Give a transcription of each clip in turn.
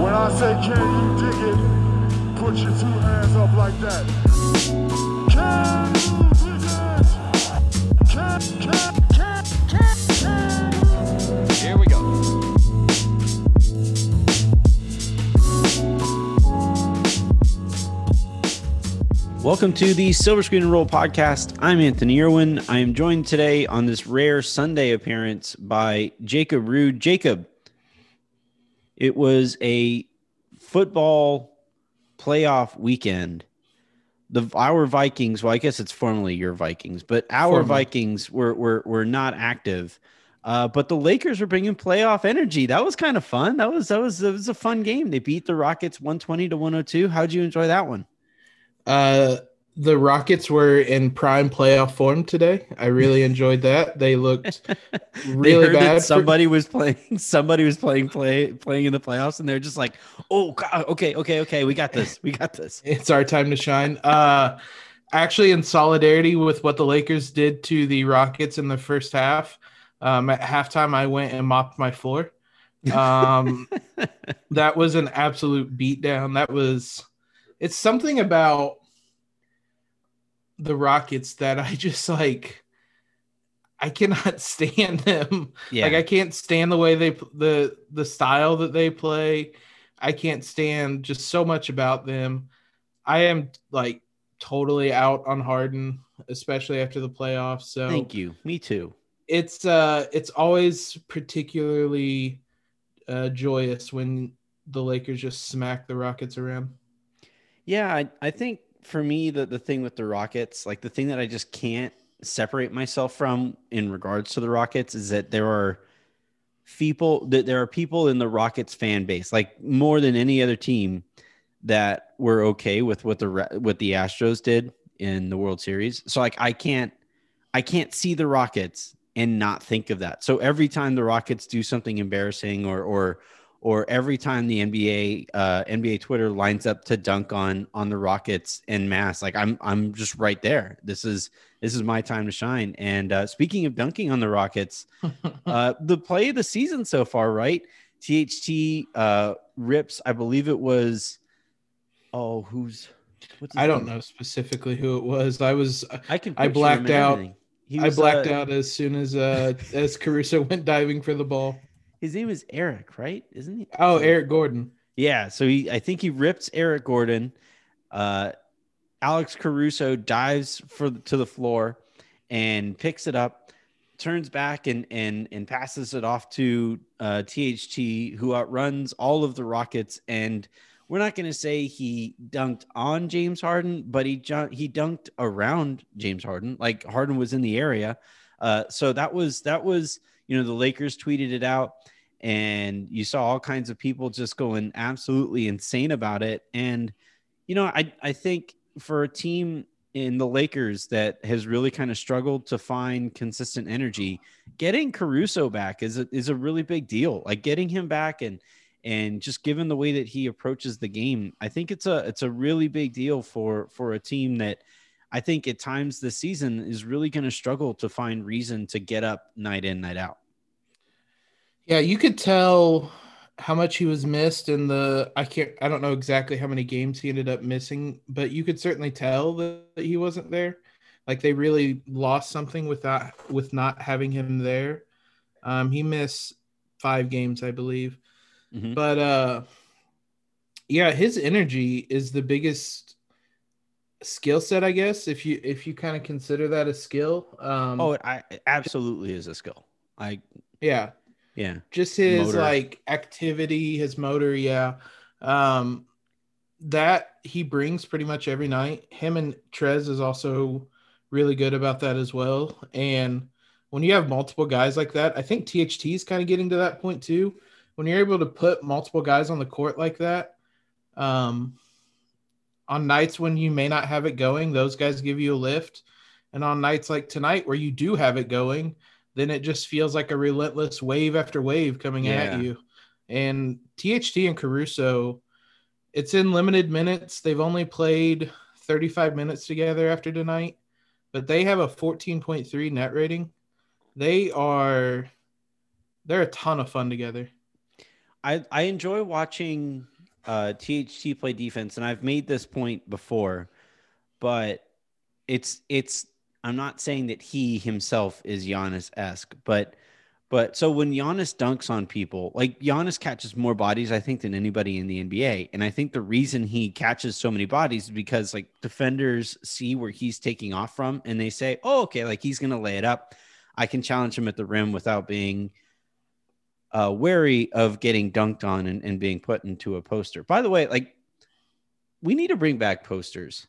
When I say can you dig it, put your two hands up like that. Can you dig it? Can, can, can, can, can. Here we go. Welcome to the Silver Screen and Roll podcast. I'm Anthony Irwin. I am joined today on this rare Sunday appearance by Jacob Rude. Jacob, it was a football playoff weekend. The our Vikings, well, I guess it's formally your Vikings, but our Formal. Vikings were were were not active. Uh, but the Lakers were bringing playoff energy. That was kind of fun. That was that was that was a fun game. They beat the Rockets 120 to 102. How'd you enjoy that one? Uh, the Rockets were in prime playoff form today. I really enjoyed that. They looked They really that bad. for- somebody was playing. Somebody was playing play playing in the playoffs, and they're just like, "Oh God, okay, okay, okay, we got this. We got this." it's our time to shine. Uh, actually, in solidarity with what the Lakers did to the Rockets in the first half, um, at halftime, I went and mopped my floor. Um, that was an absolute beatdown. That was, it's something about the Rockets that I just like. I cannot stand them. Yeah, Like I can't stand the way they the the style that they play. I can't stand just so much about them. I am like totally out on Harden, especially after the playoffs. So thank you. Me too. it's uh it's always particularly uh joyous when the Lakers just smack the Rockets around. Yeah, I, I think for me the the thing with the Rockets, like the thing that I just can't separate myself from in regards to the Rockets is that there are people that there are people in the Rockets fan base, like more than any other team, that were okay with what the what the Astros did in the World Series. So like I can't I can't see the Rockets and not think of that. So every time the Rockets do something embarrassing or or or every time the NBA uh, NBA Twitter lines up to dunk on on the Rockets in mass, like I'm I'm just right there. This is this is my time to shine. And uh, speaking of dunking on the Rockets, uh, the play of the season so far, right? THT uh, rips, I believe it was. Oh, who's? I don't name? know specifically who it was. I was I can. I blacked out. He I blacked uh, out as soon as uh as Caruso went diving for the ball. His name is Eric, right? Isn't he? Oh, Eric Gordon. Yeah, so he I think he rips Eric Gordon. Uh Alex Caruso dives for to the floor and picks it up, turns back and and and passes it off to uh THT who outruns all of the Rockets and we're not going to say he dunked on James Harden, but he he dunked around James Harden. Like Harden was in the area. Uh so that was that was you know the Lakers tweeted it out and you saw all kinds of people just going absolutely insane about it. And you know i i think for a team in the lakers that has really kind of struggled to find consistent energy getting caruso back is a, is a really big deal. Like getting him back and and just given the way that he approaches the game i think it's a it's a really big deal for for a team that i think at times this season is really going to struggle to find reason to get up night in night out Yeah, you could tell how much he was missed in the I can't I don't know exactly how many games he ended up missing, but you could certainly tell that he wasn't there. Like they really lost something without with not having him there. Um he missed 5 games, I believe. Mhm. But uh yeah, his energy is the biggest skill set, I guess, if you if you kind of consider that a skill. Um Oh, it, I, it absolutely is a skill. I yeah. Yeah. just his Motor. like activity, his motor, yeah. Um that he brings pretty much every night. Him and Trez is also really good about that as well. And when you have multiple guys like that, I think THT is kind of getting to that point too. When you're able to put multiple guys on the court like that, um, on nights when you may not have it going, those guys give you a lift. And on nights like tonight where you do have it going, then it just feels like a relentless wave after wave coming Yeah. at you. And THT and Caruso, it's in limited minutes. They've only played 35 minutes together after tonight, but they have a 14.3 net rating. They are they're a ton of fun together. I I enjoy watching uh, THT play defense, and I've made this point before, but it's it's. I'm not saying that he himself is Giannis esque, but but so when Giannis dunks on people, like Giannis catches more bodies, I think, than anybody in the NBA. And I think the reason he catches so many bodies is because like defenders see where he's taking off from and they say, oh, okay, like he's going to lay it up. I can challenge him at the rim without being uh, wary of getting dunked on and, and being put into a poster. By the way, like we need to bring back posters.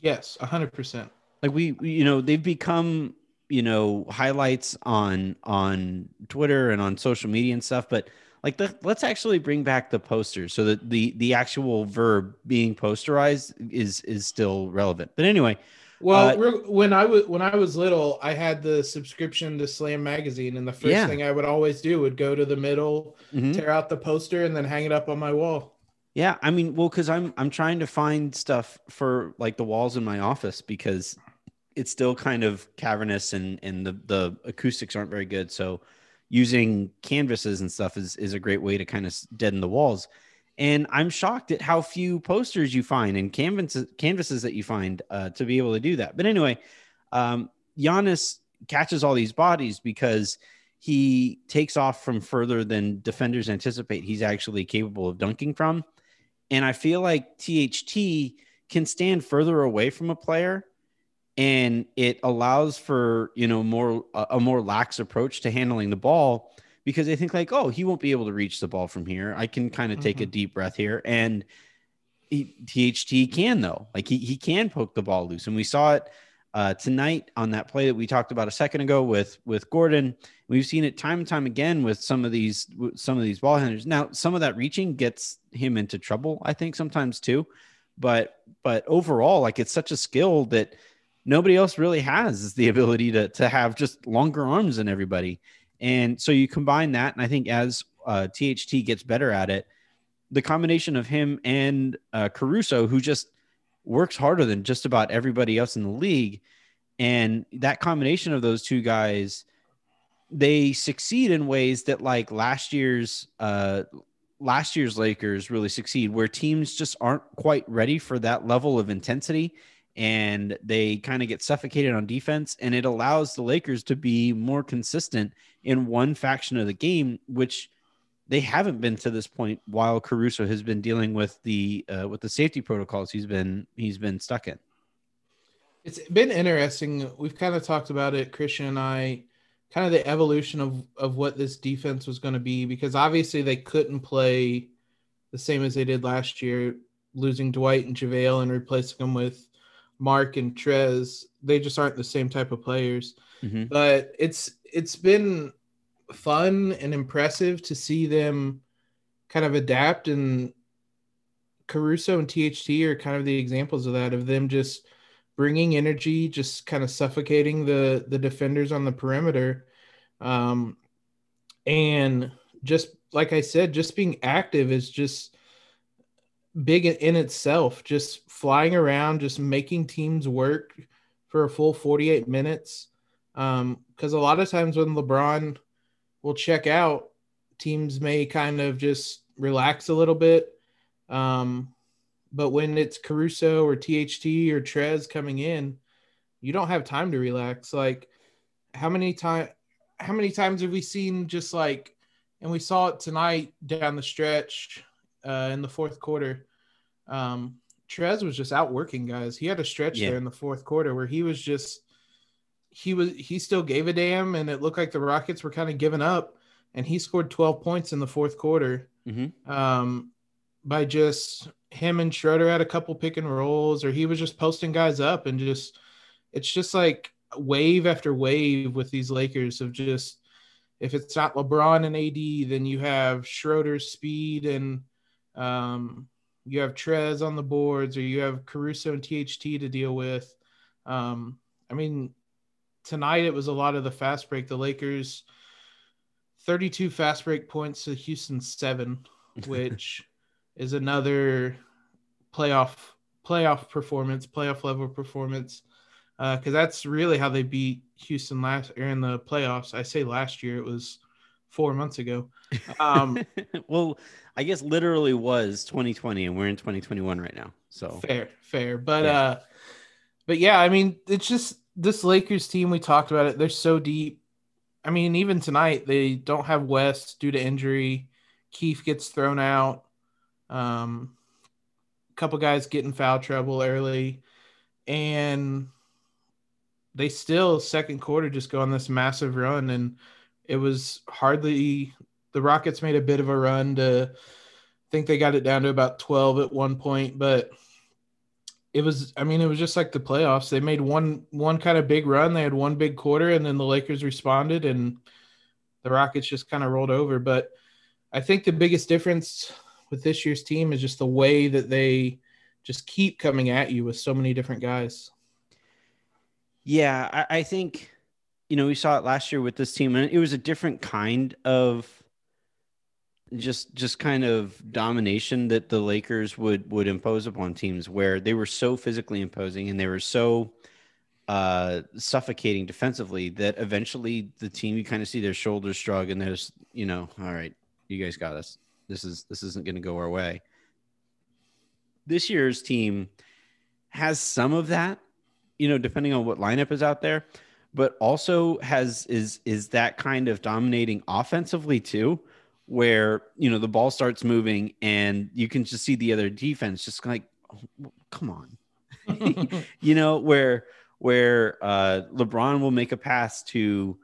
Yes, hundred percent. Like we, we, you know, they've become, you know, highlights on on Twitter and on social media and stuff. But like, the, let's actually bring back the posters so that the the actual verb being posterized is is still relevant. But anyway, Well, Uh, when I was when I was little, I had the subscription to Slam magazine, and the first Yeah. thing I would always do would go to the middle, mhm. tear out the poster, and then hang it up on my wall. Yeah, I mean, well, because I'm I'm trying to find stuff for like the walls in my office because it's still kind of cavernous and and the the acoustics aren't very good. So using canvases and stuff is is a great way to kind of deaden the walls. And I'm shocked at how few posters you find and canvases canvases that you find uh, to be able to do that. But anyway, um, Giannis catches all these bodies because he takes off from further than defenders anticipate he's actually capable of dunking from. And I feel like THT can stand further away from a player and it allows for, you know, more a more lax approach to handling the ball because they think like, oh, he won't be able to reach the ball from here. I can kind of take a deep breath here and he, THT can though. Like he he can poke the ball loose and we saw it uh, tonight on that play that we talked about a second ago with with Gordon. We've seen it time and time again with some of these some of these ball handlers. Now, some of that reaching gets him into trouble, I think sometimes too. But but overall, like it's such a skill that nobody else really has is the ability to to have just longer arms than everybody. And so you combine that, and I think as uh, THT gets better at it, the combination of him and uh, Caruso, who just works harder than just about everybody else in the league, and that combination of those two guys, they succeed in ways that like last year's uh, last year's Lakers really succeed, where teams just aren't quite ready for that level of intensity and they kind of get suffocated on defense and it allows the Lakers to be more consistent in one faction of the game which they haven't been to this point while Caruso has been dealing with the uh, with the safety protocols he's been he's been stuck in. It's been interesting. We've kind of talked about it, Christian and I, kind of the evolution of of what this defense was going to be because obviously they couldn't play the same as they did last year, losing Dwight and JaVale and replacing them with Marc and Trez. They just aren't the same type of players. Mhm. But it's it's been fun and impressive to see them kind of adapt and Caruso and THT are kind of the examples of that of them just bringing energy, just kind of suffocating the the defenders on the perimeter, um, and just like I said, just being active is just big in itself. Just flying around, just making teams work for a full forty eight minutes. Um, because a lot of times when LeBron will check out, teams may kind of just relax a little bit. Um, but when it's Caruso or THT or Trez coming in, you don't have time to relax. Like how many time how many times have we seen just like and we saw it tonight down the stretch uh, in the fourth quarter. Um, Trez was just out working guys. He had a stretch Yeah. there in the fourth quarter where he was just he was he still gave a damn and it looked like the Rockets were kind of giving up and he scored 12 points in the fourth quarter Mhm. um, by just him and Schroeder had a couple pick and rolls, or he was just posting guys up and just it's just like wave after wave with these Lakers of just if it's not LeBron and AD, then you have Schroeder's speed and um, you have Trez on the boards, or you have Caruso and THT to deal with. Um, I mean, tonight it was a lot of the fast break. The Lakers 32 fast break points to Houston seven, which is another playoff playoff performance, playoff level performance. Because that's really how they beat Houston last or in the playoffs. I say last year it was four months ago. Um, well, I guess literally was 2020, and we're in 2021 right now. So fair, fair, but Yeah. uh, but yeah, I mean, it's just this Lakers team. We talked about it. They're so deep. I mean, even tonight they don't have West due to injury. Keith gets thrown out. Um, a couple guys get in foul trouble early, and they still second quarter just go on this massive run, and it was hardly the Rockets made a bit of a run to I think they got it down to about 12 at one point, but it was I mean it was just like the playoffs. They made one one kind of big run. They had one big quarter and then the Lakers responded and the Rockets just kind of rolled over, but I think the biggest difference with this year's team is just the way that they just keep coming at you with so many different guys. Yeah, I, I think you know we saw it last year with this team, and it was a different kind of just just kind of domination that the Lakers would would impose upon teams where they were so physically imposing and they were so uh suffocating defensively that eventually the team you kind of see their shoulders shrug and there's you know all right you guys got us. This is this isn't going to go our way. This year's team has some of that you know, depending on what lineup is out there, but also has is is that kind of dominating offensively too, where you know the ball starts moving and you can just see the other defense just like, oh, come on, you know, where where uh, LeBron will make a pass to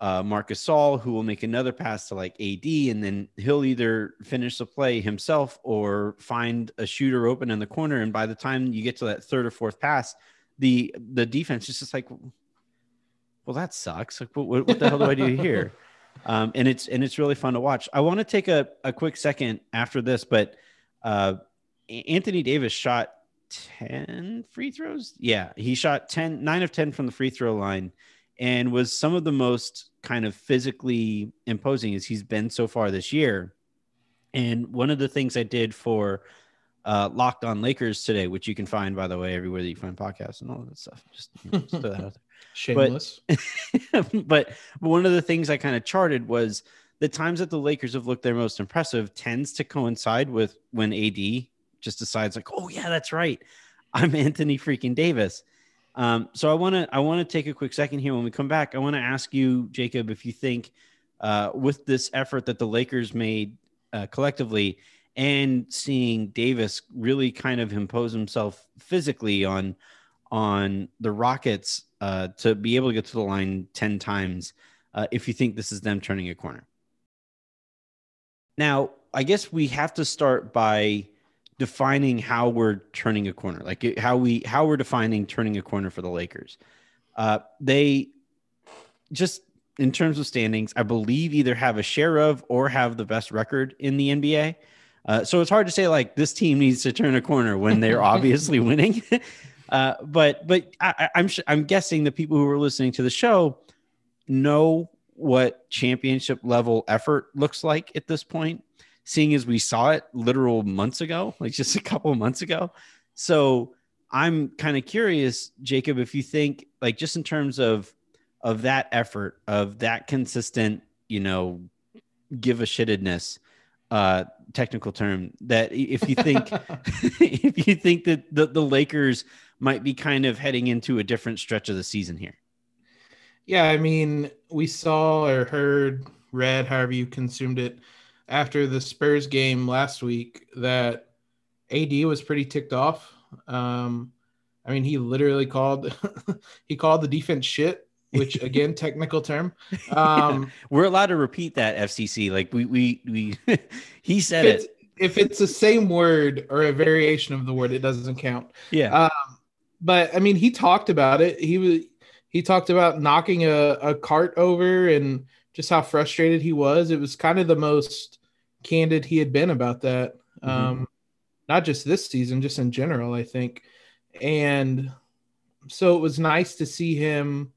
uh, Marc Gasol, who will make another pass to like AD, and then he'll either finish the play himself or find a shooter open in the corner. And by the time you get to that third or fourth pass, the the defense is just like, well, that sucks. Like, what, what the hell do I do here? Um, and it's and it's really fun to watch. I want to take a, a quick second after this, but uh, Anthony Davis shot 10 free throws. Yeah, he shot 10, nine of 10 from the free throw line and was some of the most kind of physically imposing as he's been so far this year. And one of the things I did for uh, Locked On Lakers today, which you can find, by the way, everywhere that you find podcasts and all that stuff. Just, you know, just throw that out there Shameless. but but one of the things I kind of charted was the times that the Lakers have looked their most impressive tends to coincide with when AD just decides like, oh yeah, that's right, I'm Anthony freaking Davis. Um, so I want to I want to take a quick second here. When we come back, I want to ask you, Jacob, if you think uh, with this effort that the Lakers made uh, collectively and seeing Davis really kind of impose himself physically on on the Rockets uh, to be able to get to the line 10 times uh, if you think this is them turning a corner. Now, I guess we have to start by defining how we're turning a corner, like how we how we're defining turning a corner for the Lakers. Uh, they just in terms of standings, I believe either have a share of or have the best record in the NBA. Uh, so it's hard to say like this team needs to turn a corner when they're obviously winning. Uh, but but I, I'm I'm guessing the people who are listening to the show know what championship level effort looks like at this point, seeing as we saw it literal months ago, like just a couple of months ago. So I'm kind of curious, Jacob, if you think like just in terms of of that effort, of that consistent, you know, give a shittedness, uh, technical term, that if you think if you think that the, the Lakers might be kind of heading into a different stretch of the season here. Yeah, I mean, we saw or heard, read, however you consumed it, after the Spurs game last week that AD was pretty ticked off. Um, I mean, he literally called he called the defense shit, which again, technical term. Um, We're allowed to repeat that FCC. Like we we we he said if it's, it. if it's the same word or a variation of the word, it doesn't count. Yeah. Um, but I mean, he talked about it. He was he talked about knocking a, a cart over and just how frustrated he was. It was kind of the most candid he had been about that. Mhm. Um, not just this season, just in general, I think. And so it was nice to see him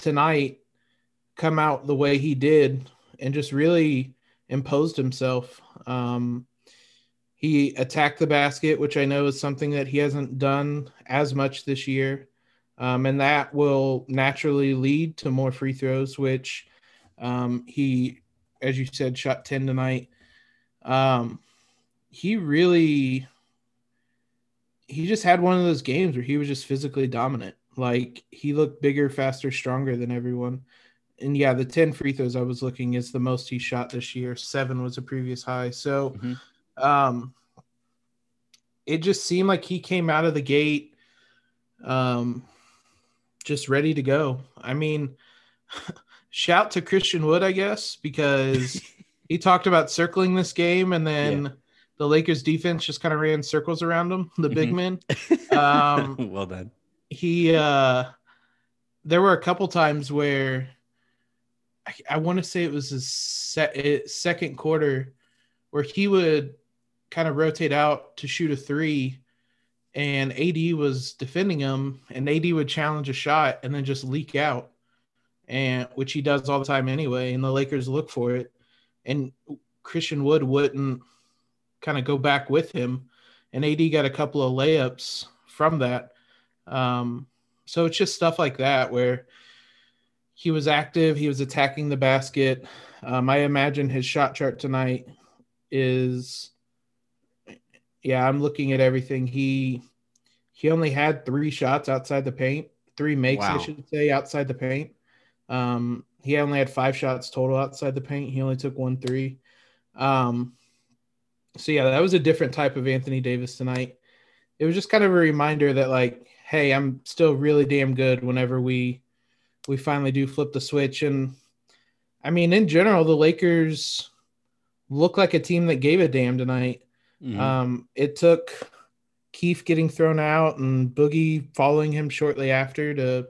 tonight come out the way he did and just really imposed himself. Um, he attacked the basket, which I know is something that he hasn't done as much this year. Um, and that will naturally lead to more free throws, which um, he as you said, shot 10 tonight. Um, he really, he just had one of those games where he was just physically dominant. Like he looked bigger, faster, stronger than everyone. And yeah, the 10 free throws I was looking is the most he shot this year. Seven was a previous high. So, Mhm. um, it just seemed like he came out of the gate, um, just ready to go. I mean, shout to Christian Wood, I guess, because he talked about circling this game and then the Lakers defense just kind of ran circles around him, the big Mhm. men. Um, well done. He uh there were a couple times where I, I want to say it was his se- second quarter where he would kind of rotate out to shoot a three and AD was defending him and AD would challenge a shot and then just leak out. And which he does all the time anyway and the Lakers look for it. And Christian Wood wouldn't kind of go back with him. And AD got a couple of layups from that um, so it's just stuff like that where he was active, he was attacking the basket. Um, I imagine his shot chart tonight is, yeah, I'm looking at everything. He he only had three shots outside the paint, three makes, I should say, outside the paint. Um, he only had five shots total outside the paint. He only took one three. Um, so yeah, that was a different type of Anthony Davis tonight. It was just kind of a reminder that like, hey, I'm still really damn good whenever we we finally do flip the switch. And I mean, in general, the Lakers look like a team that gave a damn tonight. Mhm. Um, it took Keith getting thrown out and Boogie following him shortly after to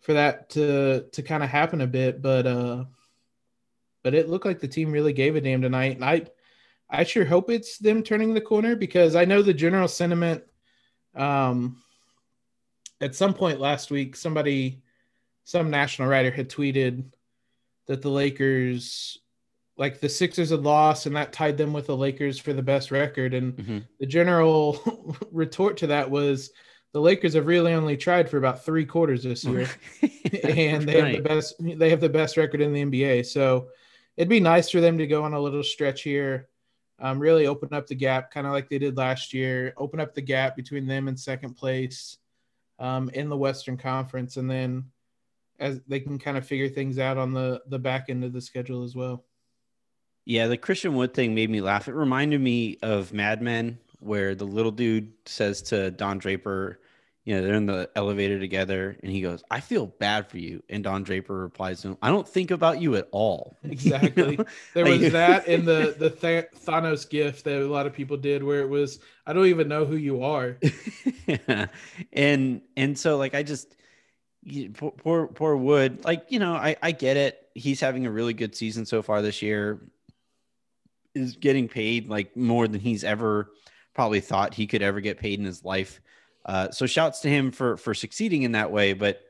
for that to to kind of happen a bit, but uh but it looked like the team really gave a damn tonight. And I I sure hope it's them turning the corner because I know the general sentiment um at some point last week somebody some national writer had tweeted that the Lakers like the Sixers had lost and that tied them with the Lakers for the best record and Mhm. the general retort to that was the Lakers have really only tried for about 3 quarters this year and they have the best they have the best record in the NBA. So it'd be nice for them to go on a little stretch here. Um, really open up the gap, kind of like they did last year. Open up the gap between them and second place um, in the Western Conference, and then as they can kind of figure things out on the the back end of the schedule as well. Yeah, the Christian Wood thing made me laugh. It reminded me of Mad Men, where the little dude says to Don Draper, you know, they're in the elevator together, and he goes, "I feel bad for you," and Don Draper replies to him, "I don't think about you at all." You Exactly. know? There was that in the the Th- Thanos gift that a lot of people did, where it was, "I don't even know who you are." yeah. and and so like I just you- poor, poor poor Wood like you know I I get it he's having a really good season so far this year is getting paid like more than he's ever probably thought he could ever get paid in his life uh, so shouts to him for for succeeding in that way but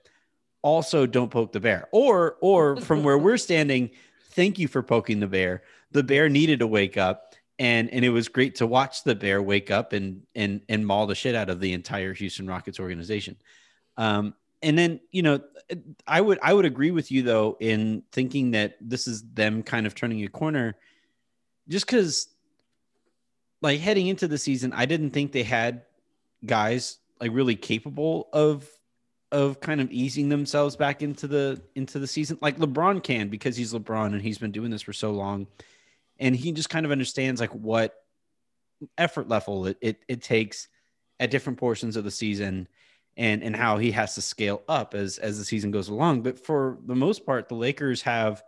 also don't poke the bear or or from where we're standing thank you for poking the bear the bear needed to wake up and and it was great to watch the bear wake up and and and maul the shit out of the entire Houston Rockets organization. Um, and then you know, I would I would agree with you though in thinking that this is them kind of turning a corner, just because, like heading into the season, I didn't think they had guys like really capable of of kind of easing themselves back into the into the season? Like LeBron can because he's LeBron and he's been doing this for so long. And he just kind of understands like what effort level it, it, it takes at different portions of the season and and how he has to scale up as as the season goes along. But for the most part the lakers have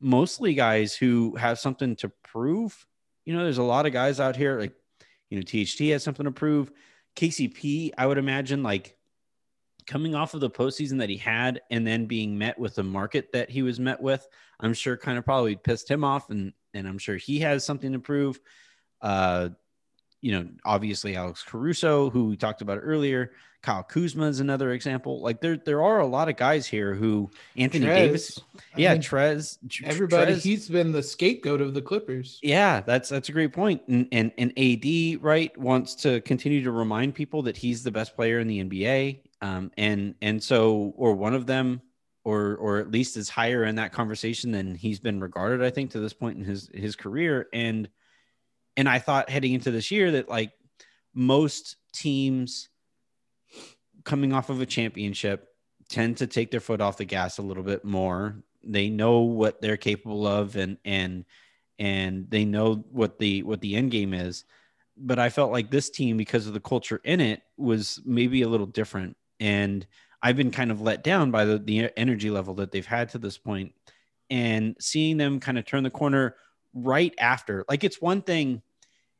mostly guys who have something to prove. You know there's a lot of guys out here like you know tht has something to prove kcp i would imagine like coming off of the postseason that he had and then being met with the market that he was met with I'm sure kind of probably pissed him off and and I'm sure he has something to prove. Uh you know, obviously Alex Caruso, who we talked about earlier, Kyle Kuzma is another example. Like there there are a lot of guys here who Anthony Trez, Davis, I yeah, mean, Trez, everybody. Trez- He's been the scapegoat of the Clippers. yeah, that's that's a great point. And, and and AD right wants to continue to remind people that he's the best player in the NBA. Um, and and so or one of them, or or at least is higher in that conversation than he's been regarded, I think, to this point in his his career. And and I thought heading into this year that like most teams coming off of a championship tend to take their foot off the gas a little bit more. They know what they're capable of and and and they know what the what the end game is. But I felt like this team, because of the culture in it, was maybe a little different. And I've been kind of let down by the, the energy level that they've had to this point. And seeing them kind of turn the corner right after, like it's one thing,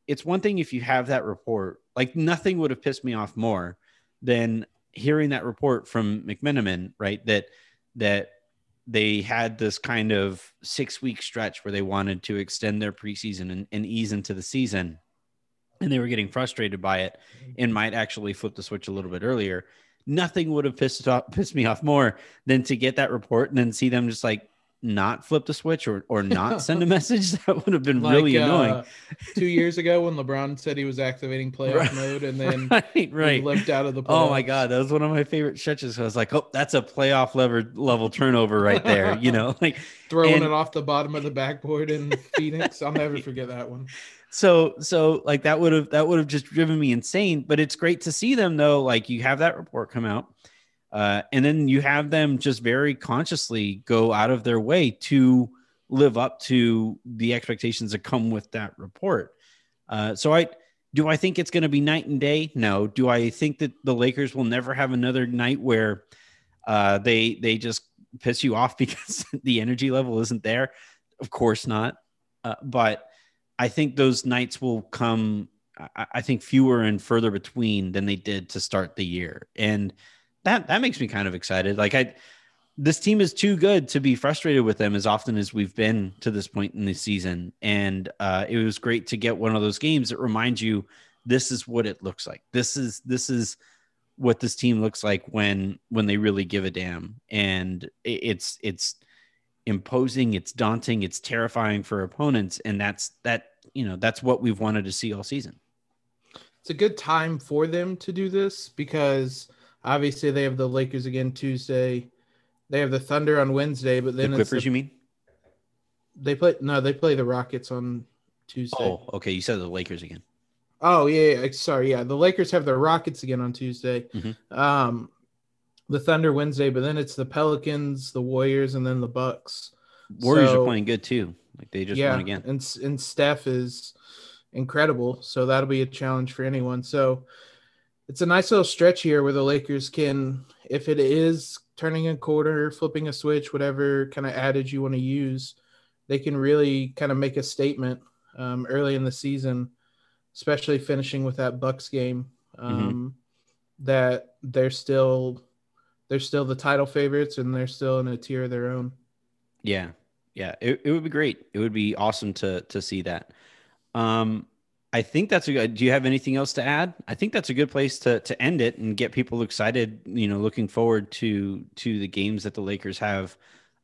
it's one thing if you have that report, like nothing would have pissed me off more than hearing that report from McMenamin, right? That that they had this kind of six week stretch where they wanted to extend their preseason and, and ease into the season. And they were getting frustrated by it and might actually flip the switch a little bit earlier. Nothing would have pissed off, pissed me off more than to get that report and then see them just like not flip the switch or or not send a message. That would have been Like, really uh, annoying. two years ago when LeBron said he was activating playoff Right. mode and then right, right. left out of the playoffs. Oh my god, that was one of my favorite stretches. I was like, oh, that's a playoff level level turnover right there. You know, like Throwing and- it off the bottom of the backboard in Phoenix. I'll never forget that one. so so like that would have that would have just driven me insane. But it's great to see them though. Like you have that report come out, uh, and then you have them just very consciously go out of their way to live up to the expectations that come with that report. Uh, so I do I think it's going to be night and day? No. Do I think that the Lakers will never have another night where uh, they they just piss you off because the energy level isn't there? Of course not. Uh, but I think those nights will come. I, I think fewer and further between than they did to start the year, and that that makes me kind of excited. Like I, this team is too good to be frustrated with them as often as we've been to this point in the season, and uh, it was great to get one of those games that reminds you this is what it looks like. This is this is what this team looks like when when they really give a damn, and it's it's imposing, it's daunting, it's terrifying for opponents, and that's that you know that's what we've wanted to see all season. It's a good time for them to do this because obviously they have the Lakers again Tuesday. They have the Thunder on Wednesday, but The then it's Clippers, the- you mean? they play no, they play the Rockets on Tuesday. Oh, okay. You said the Lakers again. Oh yeah, yeah, sorry, yeah. The Lakers have the Rockets again on Tuesday. Mhm. Um, the Thunder Wednesday, but then it's the Pelicans, the Warriors, and then the Bucks. Warriors So- are playing good too. Like they just yeah, won again. and and Steph is incredible, so that'll be a challenge for anyone. So it's a nice little stretch here where the Lakers can, if it is turning a quarter, flipping a switch, whatever kind of adage you want to use, they can really kind of make a statement um, early in the season, especially finishing with that Bucks game. Um, That they're still they're still the title favorites and they're still in a tier of their own. Yeah. Yeah. It, it would be great. It would be awesome to to see that. Um I think that's a good do you have anything else to add? I think that's a good place to to end it and get people excited, you know, looking forward to to the games that the Lakers have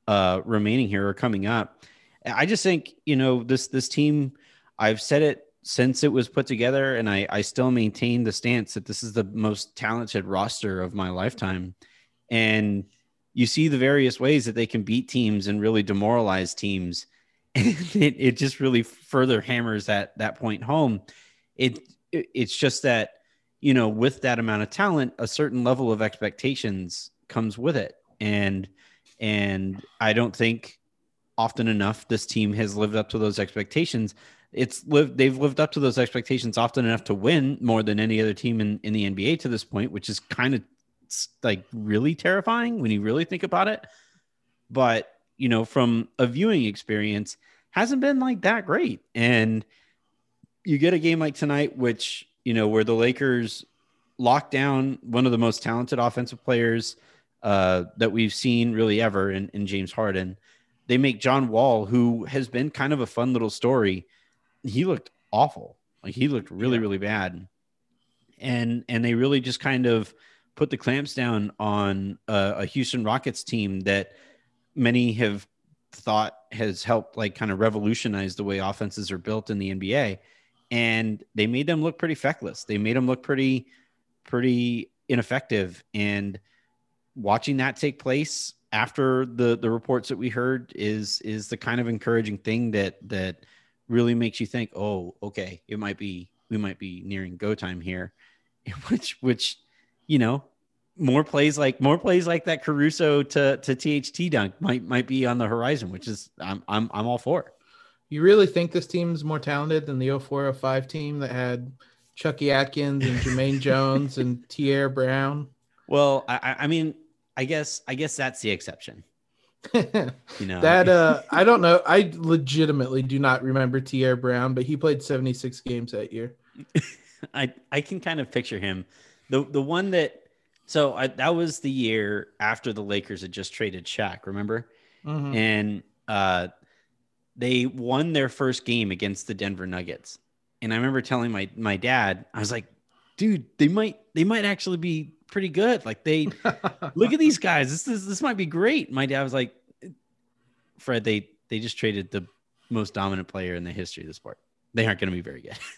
uh remaining here or coming up. I just think, you know, this this team, I've said it since it was put together, and I, I still maintain the stance that this is the most talented roster of my lifetime. And you see the various ways that they can beat teams and really demoralize teams. It, it just really further hammers that that point home. It, it it's just that, you know, with that amount of talent, a certain level of expectations comes with it. And and I don't think often enough this team has lived up to those expectations it's lived they've lived up to those expectations often enough to win more than any other team in, in the nba to this point which is kind of like really terrifying when you really think about it but you know from a viewing experience hasn't been like that great and you get a game like tonight which you know where the lakers lock down one of the most talented offensive players uh, that we've seen really ever in, in james harden they make John Wall, who has been kind of a fun little story. He looked awful. Like he looked really, Yeah. really bad. And and they really just kind of put the clamps down on a, a Houston Rockets team that many have thought has helped like kind of revolutionize the way offenses are built in the NBA. And they made them look pretty feckless. They made them look pretty, pretty ineffective. And watching that take place after the the reports that we heard is is the kind of encouraging thing that that really makes you think, oh, okay, it might be we might be nearing go time here, which which you know more plays like more plays like that Caruso to to THT dunk might might be on the horizon, which is I'm I'm I'm all for. You really think this team's more talented than the 0405 team that had Chucky Atkins and Jumaine Jones and Tierre Brown? Well, I, I mean, I guess I guess that's the exception. You know that uh I don't know. I legitimately do not remember Tierre Brown, but he played 76 games that year. I I can kind of picture him. The the one that so I, that was the year after the Lakers had just traded Shaq, remember? Mhm. And uh they won their first game against the Denver Nuggets. And I remember telling my my dad, I was like, dude, they might they might actually be pretty good. Like they look at these guys. This is this might be great. My dad was like, Fred, they they just traded the most dominant player in the history of the sport. They aren't going to be very good.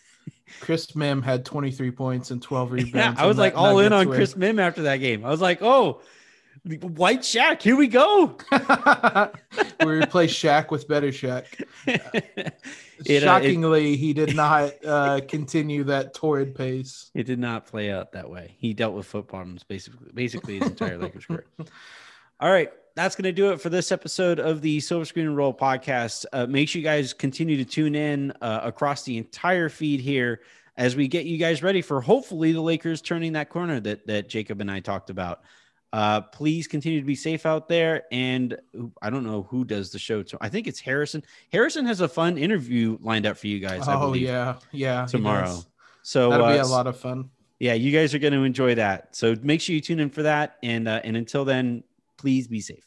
Chris Mihm had 23 points and 12 rebounds. Yeah, I was like that all in on. Chris Mihm after that game. I was like, oh, White Shaq, here we go. we replaced Shaq with better Shaq. It, uh, it- Shockingly, he did not uh, continue that torrid pace. It did not play out that way. He dealt with foot problems basically, basically his entire Lakers career. All right, that's going to do it for this episode of the Silver Screen and Roll podcast. Uh, make sure you guys continue to tune in uh, across the entire feed here as we get you guys ready for hopefully the Lakers turning that corner that that Jacob and I talked about. Uh, please continue to be safe out there. And I don't know who does the show. So I think it's Harrison. Harrison has a fun interview lined up for you guys. I oh believe, yeah, yeah. tomorrow. So That'll be uh, a lot of fun. yeah, you guys are going to enjoy that. So make sure you tune in for that. And uh, and until then, please be safe.